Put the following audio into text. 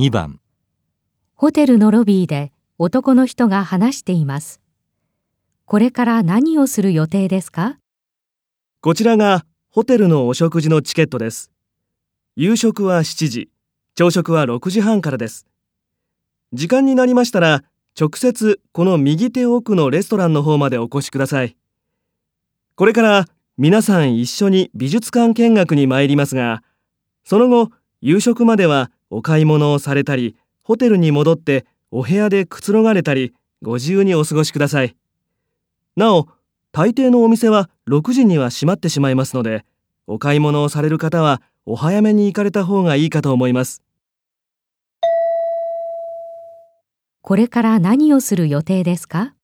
2番ホテルのロビーで男の人が話しています。これから何をする予定ですか？こちらがホテルのお食事のチケットです。夕食は7時、朝食は6時半からです。時間になりましたら、直接この右手奥のレストランの方までお越しください。これから皆さん一緒に美術館見学に参りますが、その後、夕食まではお買い物をされたり、ホテルに戻ってお部屋でくつろがれたり、ご自由にお過ごしください。なお、大抵のお店は6時には閉まってしまいますので、お買い物をされる方はお早めに行かれた方がいいかと思います。これから何をする予定ですか？